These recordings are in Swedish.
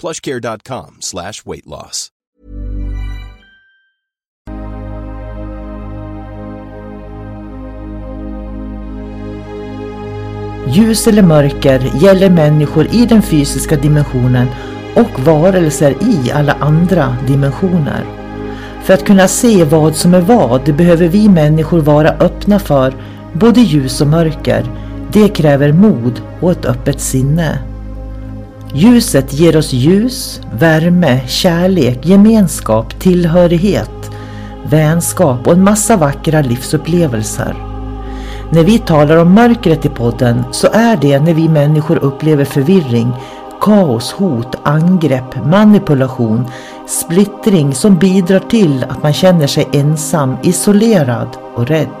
plushcare.com slash weight loss. Ljus eller mörker gäller människor i den fysiska dimensionen och varelser i alla andra dimensioner. För att kunna se vad som är vad behöver vi människor vara öppna för både ljus och mörker. Det kräver mod och ett öppet sinne. Ljuset ger oss ljus, värme, kärlek, gemenskap, tillhörighet, vänskap och en massa vackra livsupplevelser. När vi talar om mörkret i podden så är det när vi människor upplever förvirring, kaos, hot, angrepp, manipulation, splittring som bidrar till att man känner sig ensam, isolerad och rädd.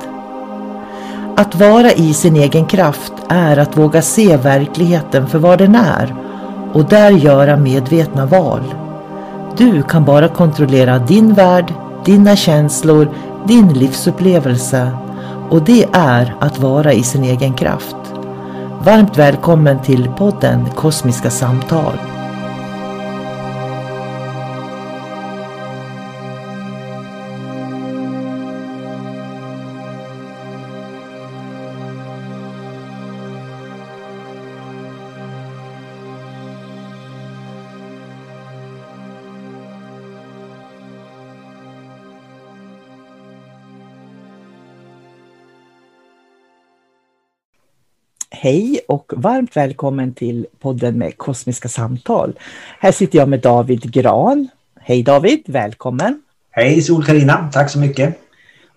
Att vara i sin egen kraft är att våga se verkligheten för vad den är och där göra medvetna val. Du kan bara kontrollera din värld, dina känslor, din livsupplevelse och det är att vara i sin egen kraft. Varmt välkommen till podden Kosmiska samtal. Hej och varmt välkommen till podden med kosmiska samtal. Här sitter jag med David Gran. Hej David, välkommen! Hej sol karina tack så mycket!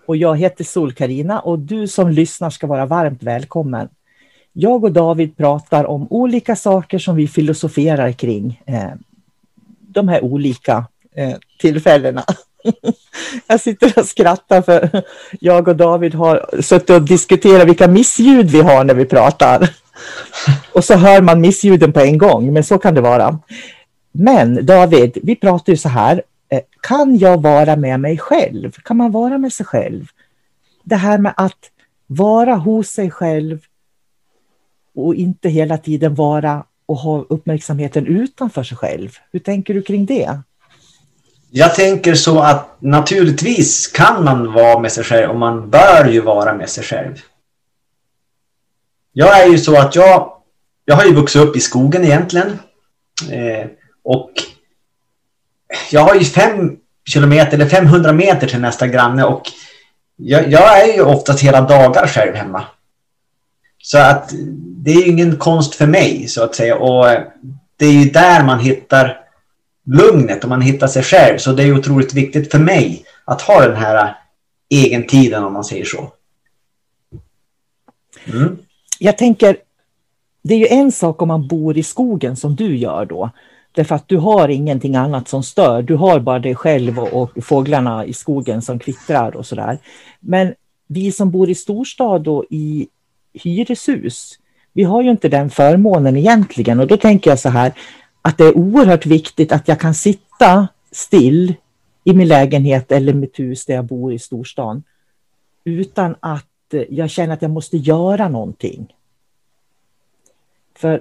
Och jag heter sol karina och du som lyssnar ska vara varmt välkommen. Jag och David pratar om olika saker som vi filosoferar kring eh, de här olika eh, tillfällena. Jag sitter och skrattar för jag och David har suttit och diskuterat vilka missljud vi har när vi pratar. Och så hör man missljuden på en gång, men så kan det vara. Men David, vi pratar ju så här. Eh, kan jag vara med mig själv? Kan man vara med sig själv? Det här med att vara hos sig själv och inte hela tiden vara och ha uppmärksamheten utanför sig själv. Hur tänker du kring det? Jag tänker så att naturligtvis kan man vara med sig själv och man bör ju vara med sig själv. Jag är ju så att jag, jag har ju vuxit upp i skogen egentligen. Eh, och jag har ju fem kilometer eller 500 meter till nästa granne och jag, jag är ju oftast hela dagar själv hemma. Så att det är ju ingen konst för mig så att säga och det är ju där man hittar lugnet och man hittar sig själv. Så det är otroligt viktigt för mig att ha den här äh, egentiden om man säger så. Mm. Jag tänker, det är ju en sak om man bor i skogen som du gör då. Därför att du har ingenting annat som stör. Du har bara dig själv och, och fåglarna i skogen som kvittrar och sådär. Men vi som bor i storstad och i hyreshus, vi har ju inte den förmånen egentligen. Och då tänker jag så här, att det är oerhört viktigt att jag kan sitta still i min lägenhet eller mitt hus där jag bor i storstan utan att jag känner att jag måste göra någonting. För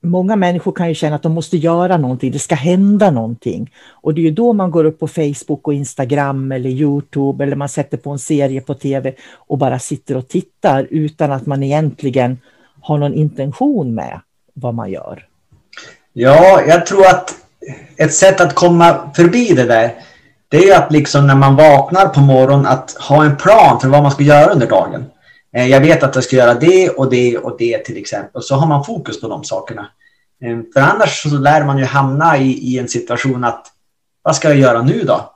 många människor kan ju känna att de måste göra någonting, det ska hända någonting. Och det är ju då man går upp på Facebook och Instagram eller Youtube eller man sätter på en serie på tv och bara sitter och tittar utan att man egentligen har någon intention med vad man gör. Ja, jag tror att ett sätt att komma förbi det där, det är ju att liksom när man vaknar på morgonen att ha en plan för vad man ska göra under dagen. Eh, jag vet att jag ska göra det och det och det till exempel. Så har man fokus på de sakerna. Eh, för annars så lär man ju hamna i, i en situation att vad ska jag göra nu då?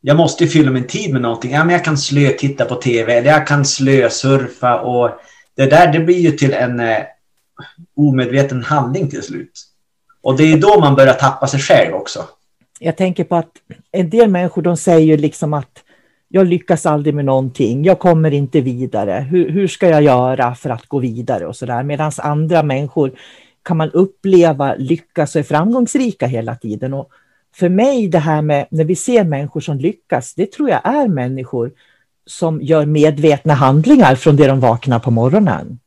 Jag måste ju fylla min tid med någonting. Ja, men jag kan slö titta på tv eller jag kan slösurfa och det där det blir ju till en eh, omedveten handling till slut. Och det är då man börjar tappa sig själv också. Jag tänker på att en del människor de säger ju liksom att jag lyckas aldrig med någonting, jag kommer inte vidare, hur, hur ska jag göra för att gå vidare och sådär. Medan andra människor kan man uppleva lyckas och är framgångsrika hela tiden. Och för mig det här med när vi ser människor som lyckas, det tror jag är människor som gör medvetna handlingar från det de vaknar på morgonen.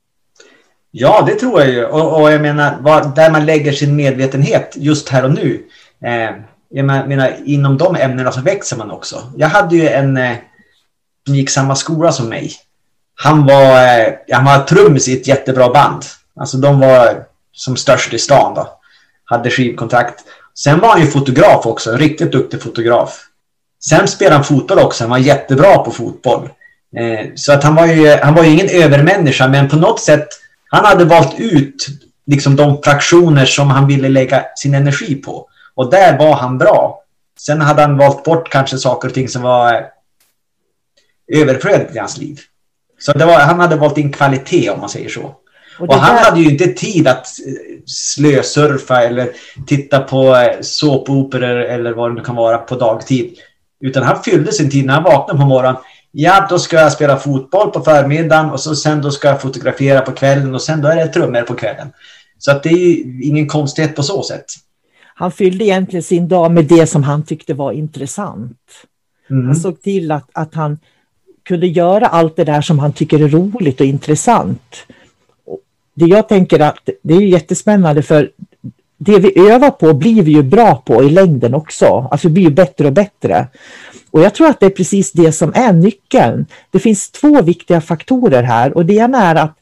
Ja, det tror jag ju. Och, och jag menar, var, där man lägger sin medvetenhet just här och nu. Eh, jag menar, inom de ämnena så växer man också. Jag hade ju en eh, som gick samma skola som mig. Han var, eh, han var trummis i ett jättebra band. Alltså de var som störst i stan då. Hade skivkontrakt. Sen var han ju fotograf också, en riktigt duktig fotograf. Sen spelade han fotboll också, han var jättebra på fotboll. Eh, så att han var ju, han var ju ingen övermänniska, men på något sätt, han hade valt ut liksom de fraktioner som han ville lägga sin energi på. Och där var han bra. Sen hade han valt bort kanske saker och ting som var eh, överflödigt i hans liv. Så var, han hade valt in kvalitet om man säger så. Och, och han där... hade ju inte tid att eh, slösurfa eller titta på eh, såpoperor eller vad det nu kan vara på dagtid. Utan han fyllde sin tid när han vaknade på morgonen. Ja, då ska jag spela fotboll på förmiddagen och så sen då ska jag fotografera på kvällen och sen då är det trummor på kvällen. Så att det är ju ingen konstighet på så sätt han fyllde egentligen sin dag med det som han tyckte var intressant. Mm. Han såg till att, att han kunde göra allt det där som han tycker är roligt och intressant. Det jag tänker att det är jättespännande för det vi övar på blir vi ju bra på i längden också. Alltså vi blir ju bättre och bättre. Och jag tror att det är precis det som är nyckeln. Det finns två viktiga faktorer här och det ena är att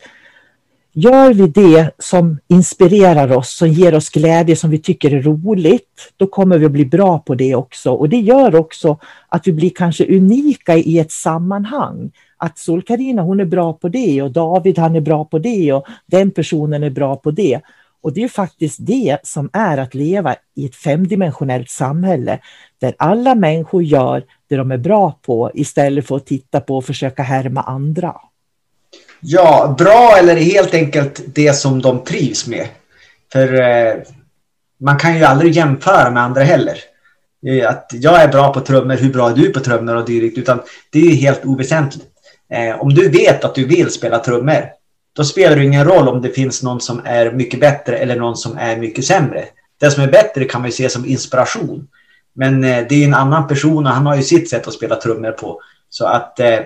Gör vi det som inspirerar oss, som ger oss glädje, som vi tycker är roligt, då kommer vi att bli bra på det också. Och det gör också att vi blir kanske unika i ett sammanhang. Att Sol-Karina hon är bra på det och David han är bra på det och den personen är bra på det. Och det är faktiskt det som är att leva i ett femdimensionellt samhälle där alla människor gör det de är bra på istället för att titta på och försöka härma andra. Ja, bra eller helt enkelt det som de trivs med. För eh, man kan ju aldrig jämföra med andra heller. Att jag är bra på trummor, hur bra är du på trummor och dylikt. Utan det är ju helt oväsentligt. Eh, om du vet att du vill spela trummor, då spelar det ingen roll om det finns någon som är mycket bättre eller någon som är mycket sämre. Den som är bättre kan man ju se som inspiration. Men eh, det är en annan person och han har ju sitt sätt att spela trummor på. Så att eh,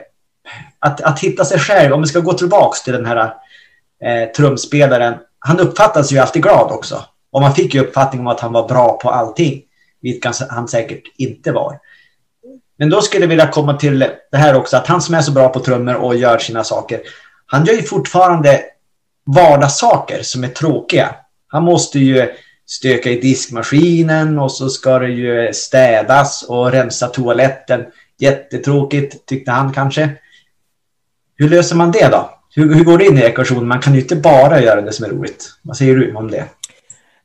att, att hitta sig själv, om vi ska gå tillbaka till den här eh, trumspelaren. Han uppfattas ju alltid glad också. Och man fick ju uppfattningen om att han var bra på allting. Vilket han säkert inte var. Men då skulle jag vilja komma till det här också, att han som är så bra på trummor och gör sina saker. Han gör ju fortfarande vardagssaker som är tråkiga. Han måste ju stöka i diskmaskinen och så ska det ju städas och rensa toaletten. Jättetråkigt tyckte han kanske. Hur löser man det då? Hur, hur går det in i ekvationen? Man kan ju inte bara göra det som är roligt. Vad säger du om det?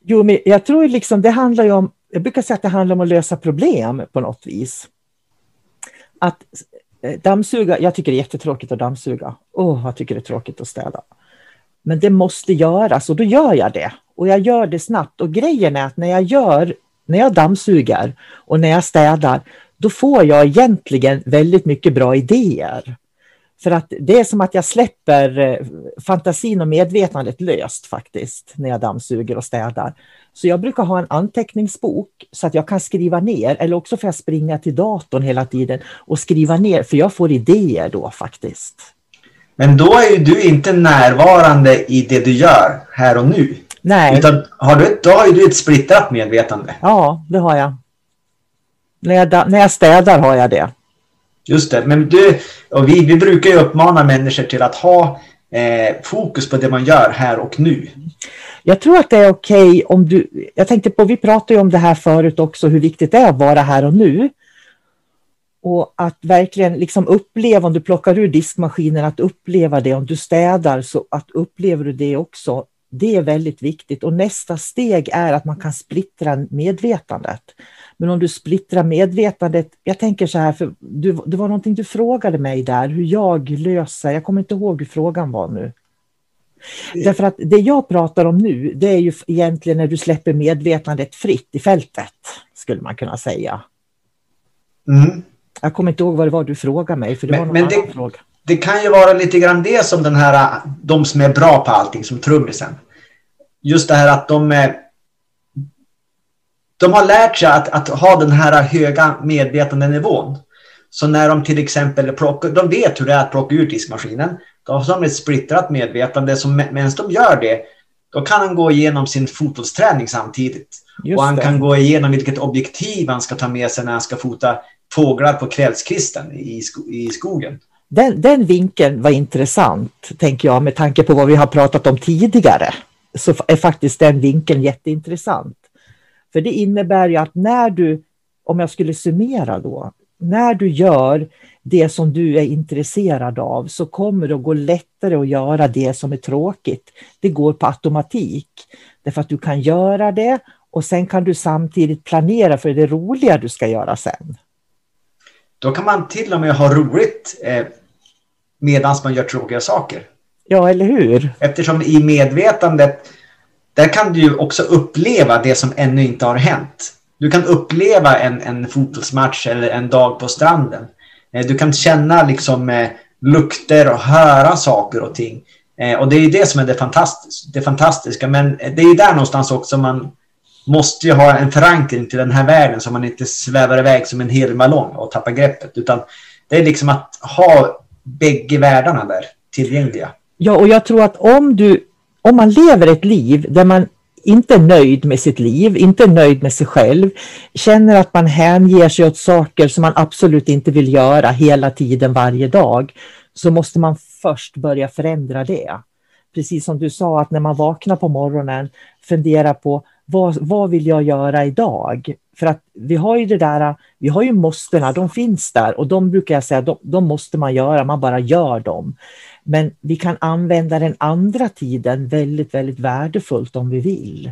Jo, men jag tror liksom det handlar ju om, jag brukar säga att det handlar om att lösa problem på något vis. Att Eh, dammsuga, jag tycker det är jättetråkigt att dammsuga. Åh, oh, jag tycker det är tråkigt att städa. Men det måste göras och då gör jag det. Och jag gör det snabbt. Och grejen är att när jag gör, när jag dammsuger och när jag städar, då får jag egentligen väldigt mycket bra idéer. För att det är som att jag släpper eh, fantasin och medvetandet löst faktiskt när jag dammsuger och städar. Så jag brukar ha en anteckningsbok så att jag kan skriva ner eller också får jag springa till datorn hela tiden och skriva ner för jag får idéer då faktiskt. Men då är ju du inte närvarande i det du gör här och nu. Nej. Utan har du, då har ju du ett splittrat medvetande. Ja, det har jag. När jag, när jag städar har jag det. Just det, men du och vi, vi brukar ju uppmana människor till att ha eh, fokus på det man gör här och nu. Jag tror att det är okej okay om du, jag tänkte på, vi pratade ju om det här förut också, hur viktigt det är att vara här och nu. Och att verkligen liksom uppleva, om du plockar ur diskmaskinen, att uppleva det. Om du städar, så att upplever du det också. Det är väldigt viktigt. Och nästa steg är att man kan splittra medvetandet. Men om du splittrar medvetandet, jag tänker så här, för du, det var någonting du frågade mig där, hur jag löser, jag kommer inte ihåg hur frågan var nu. Därför att det jag pratar om nu, det är ju egentligen när du släpper medvetandet fritt i fältet, skulle man kunna säga. Mm. Jag kommer inte ihåg vad det var du frågade mig, för det men, var någon men det, fråga. Det kan ju vara lite grann det som den här, de som är bra på allting, som trummisen. Just det här att de är de har lärt sig att, att ha den här höga medvetandenivån. Så när de till exempel plockar, de vet hur det är att plocka ut diskmaskinen. Då har de ett splittrat medvetande som medan de gör det, då kan han gå igenom sin fotbollsträning samtidigt. Just och han det. kan gå igenom vilket objektiv han ska ta med sig när han ska fota fåglar på kvällskvisten i, sko i skogen. Den, den vinkeln var intressant, tänker jag, med tanke på vad vi har pratat om tidigare. Så är faktiskt den vinkeln jätteintressant. För det innebär ju att när du, om jag skulle summera då, när du gör det som du är intresserad av så kommer det att gå lättare att göra det som är tråkigt. Det går på automatik. Därför att du kan göra det och sen kan du samtidigt planera för det roliga du ska göra sen. Då kan man till och med ha roligt eh, medan man gör tråkiga saker. Ja, eller hur? Eftersom i medvetandet där kan du ju också uppleva det som ännu inte har hänt. Du kan uppleva en, en fotbollsmatch eller en dag på stranden. Eh, du kan känna liksom eh, lukter och höra saker och ting. Eh, och det är det som är det, fantastis det fantastiska. Men det är där någonstans också man måste ju ha en förankring till den här världen så man inte svävar iväg som en hel ballong och tappar greppet. Utan det är liksom att ha bägge världarna där tillgängliga. Ja, och jag tror att om du om man lever ett liv där man inte är nöjd med sitt liv, inte är nöjd med sig själv, känner att man hänger sig åt saker som man absolut inte vill göra hela tiden varje dag, så måste man först börja förändra det. Precis som du sa, att när man vaknar på morgonen, fundera på vad, vad vill jag göra idag? För att vi har ju det där, vi har ju måstena, de finns där och de brukar jag säga, de, de måste man göra, man bara gör dem. Men vi kan använda den andra tiden väldigt, väldigt värdefullt om vi vill.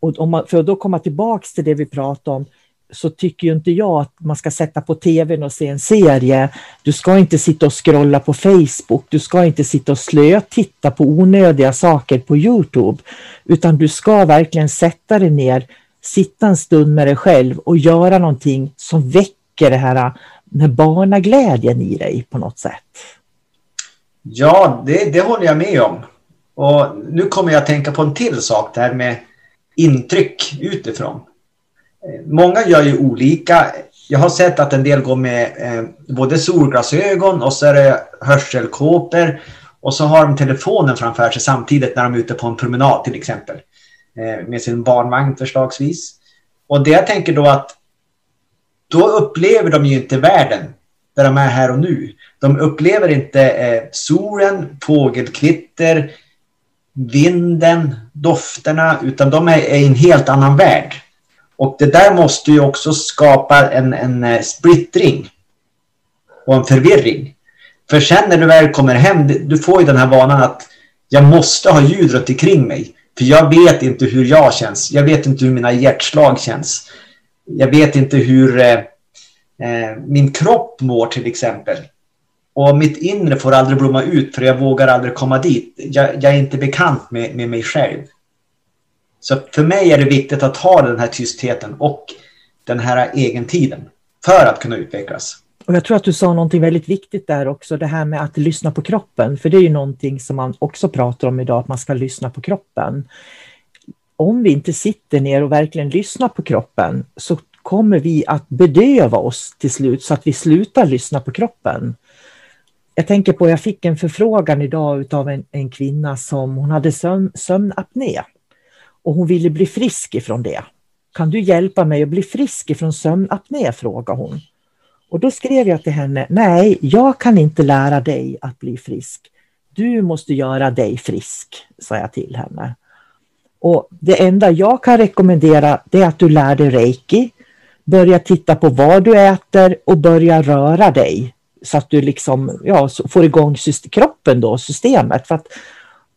Och om man, för att då komma tillbaks till det vi pratade om, så tycker ju inte jag att man ska sätta på tvn och se en serie. Du ska inte sitta och scrolla på Facebook, du ska inte sitta och slötitta på onödiga saker på Youtube, utan du ska verkligen sätta dig ner, sitta en stund med dig själv och göra någonting som väcker det här, den här barnaglädjen i dig på något sätt. Ja, det, det håller jag med om. Och nu kommer jag att tänka på en till sak, det här med intryck utifrån. Många gör ju olika. Jag har sett att en del går med eh, både solglasögon och så är det hörselkåpor. Och så har de telefonen framför sig samtidigt när de är ute på en promenad till exempel. Eh, med sin barnvagn förslagsvis. Och det jag tänker då att då upplever de ju inte världen där de är här och nu. De upplever inte eh, solen, fågelkvitter, vinden, dofterna, utan de är, är i en helt annan värld. Och det där måste ju också skapa en, en eh, splittring och en förvirring. För sen när du väl kommer hem, du får ju den här vanan att jag måste ha ljud runt omkring mig. För jag vet inte hur jag känns. Jag vet inte hur mina hjärtslag känns. Jag vet inte hur eh, eh min kropp mår till exempel. Och mitt inre får aldrig blomma ut för jag vågar aldrig komma dit. Jag, jag är inte bekant med, med mig själv. Så för mig är det viktigt att ha den här tystheten och den här egentiden för att kunna utvecklas. Och jag tror att du sa någonting väldigt viktigt där också, det här med att lyssna på kroppen. För det är ju någonting som man också pratar om idag, att man ska lyssna på kroppen. Om vi inte sitter ner och verkligen lyssnar på kroppen så kommer vi att bedöva oss till slut så att vi slutar lyssna på kroppen. Jag tänker på, jag fick en förfrågan idag av en, en kvinna som hon hade sömn, sömnapné och hon ville bli frisk ifrån det. Kan du hjälpa mig att bli frisk ifrån sömnapné? frågade hon. Och då skrev jag till henne, nej, jag kan inte lära dig att bli frisk. du måste göra dig frisk, sa jag till henne. Och det enda jag kan rekommendera det är att du lär dig reiki, börja titta på vad du äter och börja röra dig så att du liksom ja, får igång kroppen då, systemet. För att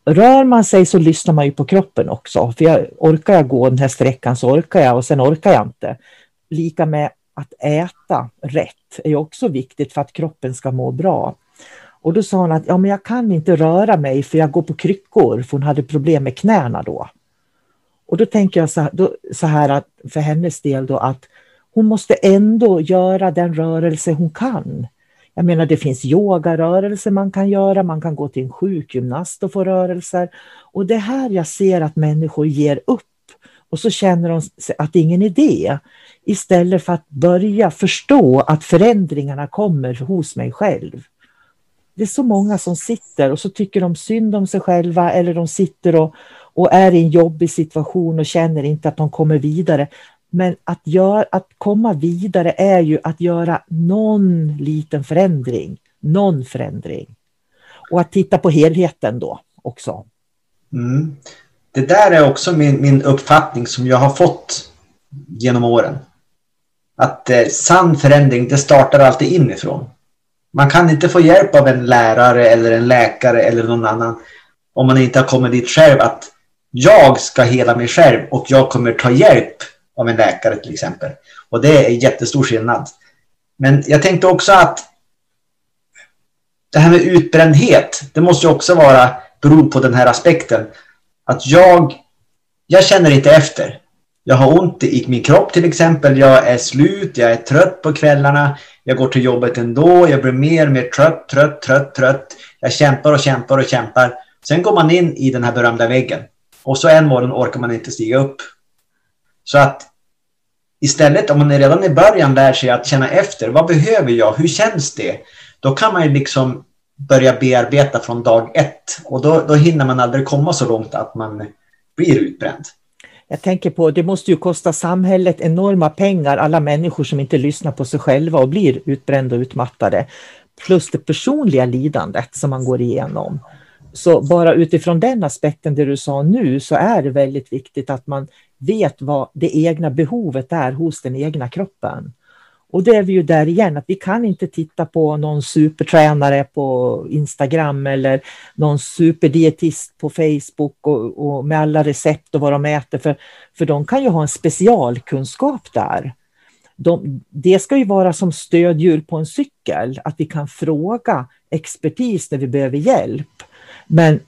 rör man sig så lyssnar man ju på kroppen också. För jag, orkar jag gå den här sträckan så orkar jag och sen orkar jag inte. Lika med att äta rätt är också viktigt för att kroppen ska må bra. Och då sa hon att ja, men jag kan inte röra mig för jag går på kryckor, för hon hade problem med knäna då. Och då tänker jag så här, då, så här att för hennes del då att hon måste ändå göra den rörelse hon kan. Jag menar det finns yogarörelser man kan göra, man kan gå till en sjukgymnast och få rörelser. Och det här jag ser att människor ger upp och så känner de att det är ingen idé. Istället för att börja förstå att förändringarna kommer hos mig själv. Det är så många som sitter och så tycker de synd om sig själva eller de sitter och, och är i en jobbig situation och känner inte att de kommer vidare. Men att, gör, att komma vidare är ju att göra någon liten förändring, någon förändring. Och att titta på helheten då också. Mm. Det där är också min, min uppfattning som jag har fått genom åren. Att eh, sann förändring, det startar alltid inifrån. Man kan inte få hjälp av en lärare eller en läkare eller någon annan om man inte har kommit dit själv att jag ska hela mig själv och jag kommer ta hjälp av en läkare till exempel. Och det är jättestor skillnad. Men jag tänkte också att det här med utbrändhet, det måste ju också vara bero på den här aspekten. Att jag, jag känner inte efter. Jag har ont i min kropp till exempel. Jag är slut, jag är trött på kvällarna. Jag går till jobbet ändå. Jag blir mer och mer trött, trött, trött, trött. Jag kämpar och kämpar och kämpar. Sen går man in i den här berömda väggen. Och så en morgon orkar man inte stiga upp. Så att istället om man redan i början lär sig att känna efter, vad behöver jag, hur känns det? Då kan man ju liksom börja bearbeta från dag ett och då, då hinner man aldrig komma så långt att man blir utbränd. Jag tänker på, det måste ju kosta samhället enorma pengar, alla människor som inte lyssnar på sig själva och blir utbrända och utmattade. Plus det personliga lidandet som man går igenom. Så bara utifrån den aspekten, det du sa nu, så är det väldigt viktigt att man vet vad det egna behovet är hos den egna kroppen. Och det är vi ju där igen, att vi kan inte titta på någon supertränare på Instagram eller någon superdietist på Facebook och, och, med alla recept och vad de äter, för, för de kan ju ha en specialkunskap där. De, det ska ju vara som stödhjul på en cykel, att vi kan fråga expertis när vi behöver hjälp. Men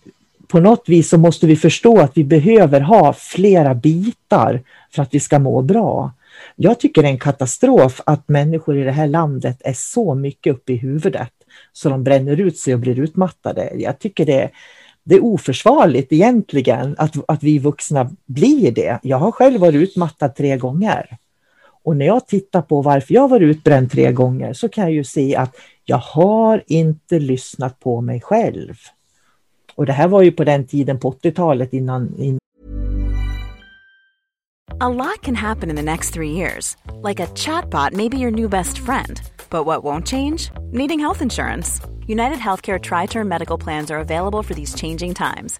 på något vis så måste vi förstå att vi behöver ha flera bitar för att vi ska må bra. Jag tycker det är en katastrof att människor i det här landet är så mycket uppe i huvudet så de bränner ut sig och blir utmattade. Jag tycker det, det är oförsvarligt egentligen att, att vi vuxna blir det. Jag har själv varit utmattad tre gånger. Och när jag tittar på varför jag varit utbränd tre gånger så kan jag ju se att jag har inte lyssnat på mig själv. Och det här var ju på den tiden på 80-talet innan, innan A lot can happen in the next three years. Like a chatbot may be your new best friend. But what won't change? Needing health insurance. United Healthcare Tri Term Medical Plans are available for these changing times.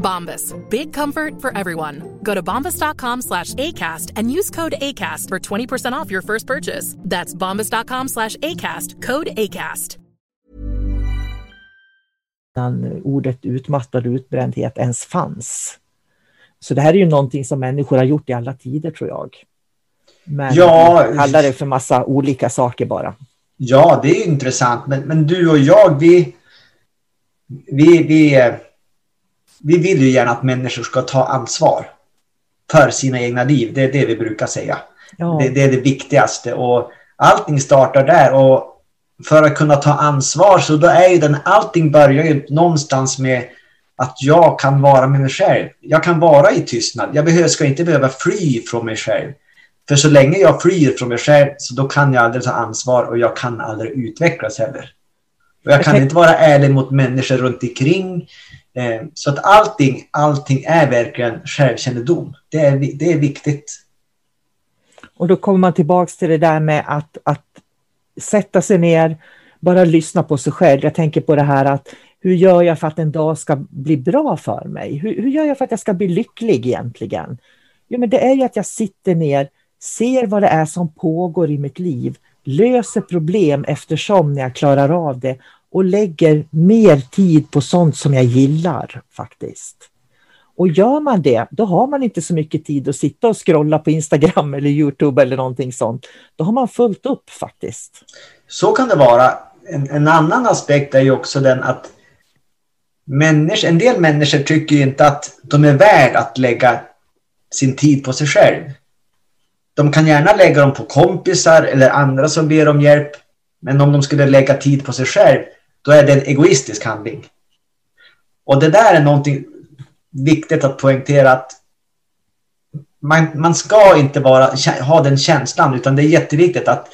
Bombas. Big comfort for everyone. Go to bombas.com slash ACAST and use code ACAST for 20% off your first purchase. That's bombas.com slash ACAST. Code ACAST. ordet utmattad utbrändhet ens fanns. Så det här är ju någonting som människor har gjort i alla tider tror jag. Men Ja. kallar det för massa olika saker bara. Ja, det är ju intressant. Men, men du och jag, vi, vi, vi, vi vill ju gärna att människor ska ta ansvar för sina egna liv. Det är det vi brukar säga. Ja. Det, det är det viktigaste. Och allting startar där. Och för att kunna ta ansvar så då är ju den, allting börjar ju någonstans med att jag kan vara med mig själv. Jag kan vara i tystnad. Jag behöver, ska inte behöva fly från mig själv. För så länge jag flyr från mig själv så då kan jag aldrig ta ansvar och jag kan aldrig utvecklas heller. Och jag kan inte vara ärlig mot människor runt omkring. Eh, så att allting, allting är verkligen självkännedom. Det är, det är viktigt. Och då kommer man tillbaks till det där med att, att sätta sig ner, bara lyssna på sig själv. Jag tänker på det här att hur gör jag för att en dag ska bli bra för mig? Hur, hur gör jag för att jag ska bli lycklig egentligen? Jo, men det är ju att jag sitter ner, ser vad det är som pågår i mitt liv, löser problem eftersom när jag klarar av det och lägger mer tid på sånt som jag gillar faktiskt. Och gör man det, då har man inte så mycket tid att sitta och scrolla på Instagram eller Youtube eller någonting sånt. Då har man fullt upp faktiskt. Så kan det vara. En, en annan aspekt är ju också den att människor, en del människor tycker ju inte att de är värd att lägga sin tid på sig själv. De kan gärna lägga dem på kompisar eller andra som ber om hjälp. Men om de skulle lägga tid på sig själv, då är det en egoistisk handling. Och det där är någonting viktigt att poängtera att man, man ska inte bara ha den känslan utan det är jätteviktigt att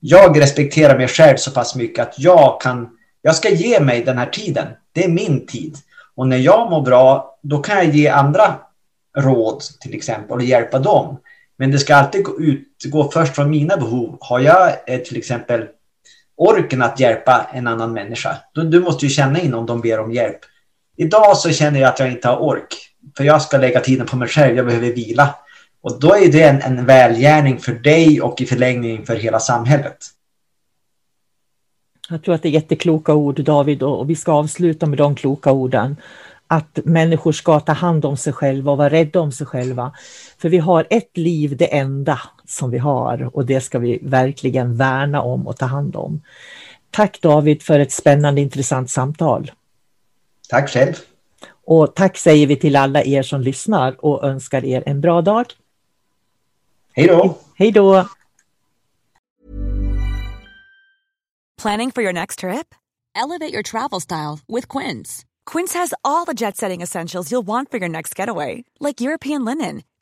jag respekterar mig själv så pass mycket att jag kan, jag ska ge mig den här tiden. Det är min tid. Och när jag mår bra, då kan jag ge andra råd till exempel och hjälpa dem. Men det ska alltid gå, ut, gå först från mina behov. Har jag eh, till exempel orken att hjälpa en annan människa, Du, du måste ju känna in om de ber om hjälp. Idag så känner jag att jag inte har ork, för jag ska lägga tiden på mig själv, jag behöver vila. Och då är det en, en välgärning för dig och i förlängningen för hela samhället. Jag tror att det är jättekloka ord David och vi ska avsluta med de kloka orden. Att människor ska ta hand om sig själva och vara rädda om sig själva. För vi har ett liv, det enda som vi har och det ska vi verkligen värna om och ta hand om. Tack David för ett spännande intressant samtal. Tack själv. Och tack säger vi till alla er som lyssnar och önskar er en bra dag. Hej då! Hej då! Planning for your next trip? Elevate your travel style with Quince. Quince has all the jet setting essentials you'll want for your next getaway, like European linen,